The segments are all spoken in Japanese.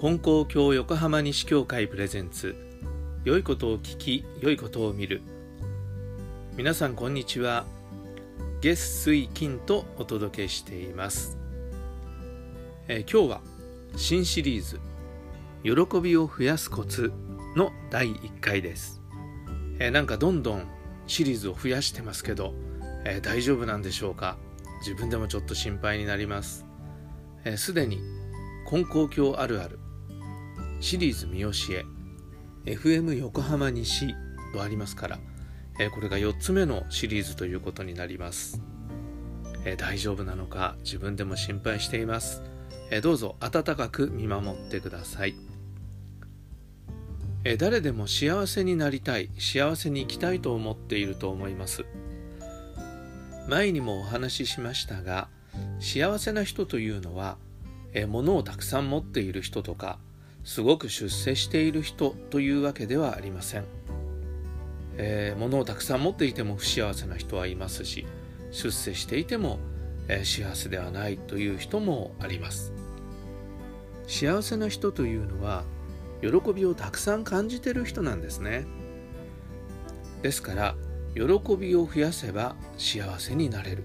金光教横浜西教会プレゼンツ。良いことを聞き良いことを見る。皆さんこんにちは。月水金とお届けしています、えー、今日は新シリーズ喜びを増やすコツの第1回です、えー、なんかどんどんシリーズを増やしてますけど、えー、大丈夫なんでしょうか？自分でもちょっと心配になります。すで、に金光教あるあるシリーズ三好へ。FM 横浜西とありますから、えこれが4つ目のシリーズということになります、え大丈夫なのか自分でも心配しています、えどうぞ温かく見守ってください、え誰でも幸せになりたい幸せに生きたいと思っていると思います。前にもお話ししましたが幸せな人というのはえ物をたくさん持っている人とかすごく出世している人というわけではありません、えー、物をたくさん持っていても不幸せな人はいますし出世していても、えー、幸せではないという人もあります。幸せな人というのは喜びをたくさん感じてる人なんですね。ですから喜びを増やせば幸せになれる。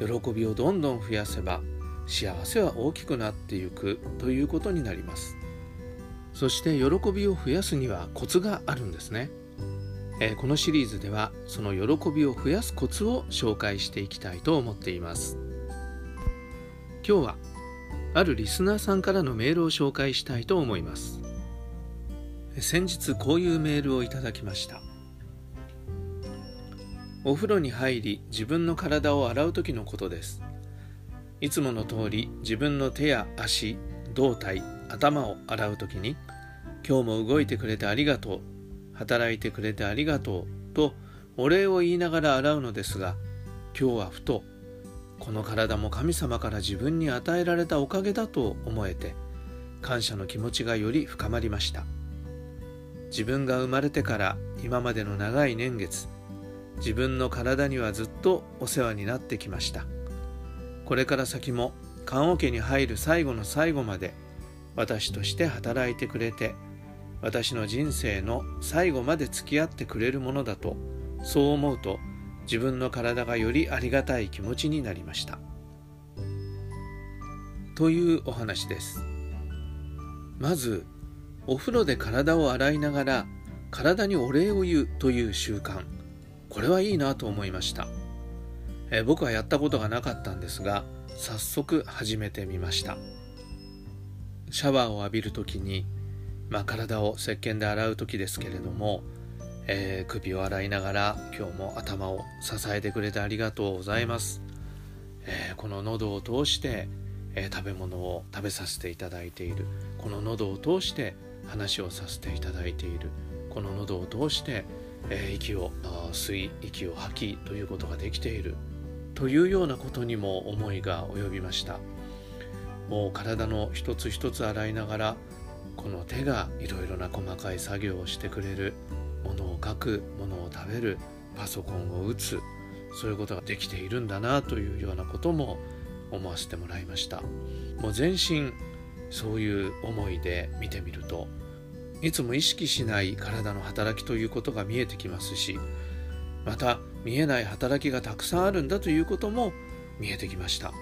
喜びをどんどん増やせば幸せは大きくなっていくということになります。そして喜びを増やすにはコツがあるんですね、えー、このシリーズではその喜びを増やすコツを紹介していきたいと思っています。今日はあるリスナーさんからのメールを紹介したいと思います。先日こういうメールをいただきました。お風呂に入り自分の体を洗う時のことです。いつもの通り自分の手や足胴体頭を洗う時に今日も動いてくれてありがとう働いてくれてありがとうとお礼を言いながら洗うのですが今日はふとこの体も神様から自分に与えられたおかげだと思えて感謝の気持ちがより深まりました。自分が生まれてから今までの長い年月自分の体にはずっとお世話になってきました。これから先も棺桶に入る最後の最後まで私として働いてくれて私の人生の最後まで付き合ってくれるものだとそう思うと自分の体がよりありがたい気持ちになりました。というお話です。まずお風呂で体を洗いながら体にお礼を言うという習慣。これはいいなと思いました、え僕はやったことがなかったんですが早速始めてみました。シャワーを浴びる時に、まあ、体を石鹸で洗う時ですけれども、えー、首を洗いながら今日も頭を支えてくれてありがとうございます、えー、この喉を通して、えー、食べ物を食べさせていただいている。この喉を通して話をさせていただいている。この喉を通して、え息を吸い息を吐きということができている。というようなことにも思いが及びました。もう体の一つ一つ洗いながらこの手がいろいろな細かい作業をしてくれるものを書くものを食べるパソコンを打つそういうことができているんだなというようなことも思わせてもらいました。もう全身そういう思いで見てみるといつも意識しない体の働きということが見えてきますしまた見えない働きがたくさんあるんだということも見えてきました。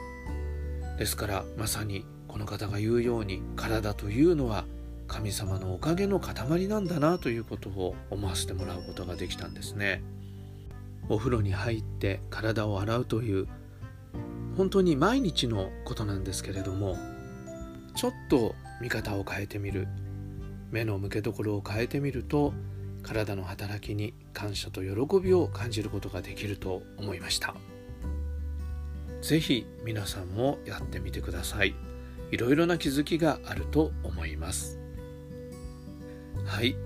ですからまさにこの方が言うように体というのは神様のおかげの塊なんだなということを思わせてもらうことができたんですねお風呂に入って体を洗うという本当に毎日のことなんですけれどもちょっと見方を変えてみる目の向けどころを変えてみると体の働きに感謝と喜びを感じることができると思いました。ぜひ皆さんもやってみてください。いろいろな気づきがあると思います。はい、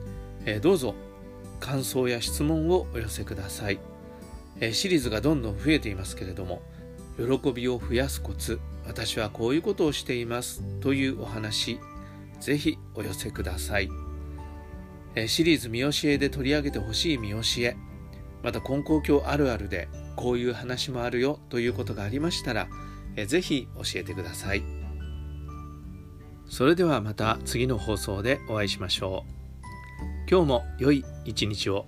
えー、どうぞ感想や質問をお寄せください、えー、シリーズがどんどん増えていますけれども、喜びを増やすコツ、私はこういうことをしていますというお話、ぜひお寄せください。え、シリーズ見教えで取り上げてほしい見教え、また根高教あるあるでこういう話もあるよということがありましたら、えぜひ教えてください。それではまた次の放送でお会いしましょう今日も良い一日を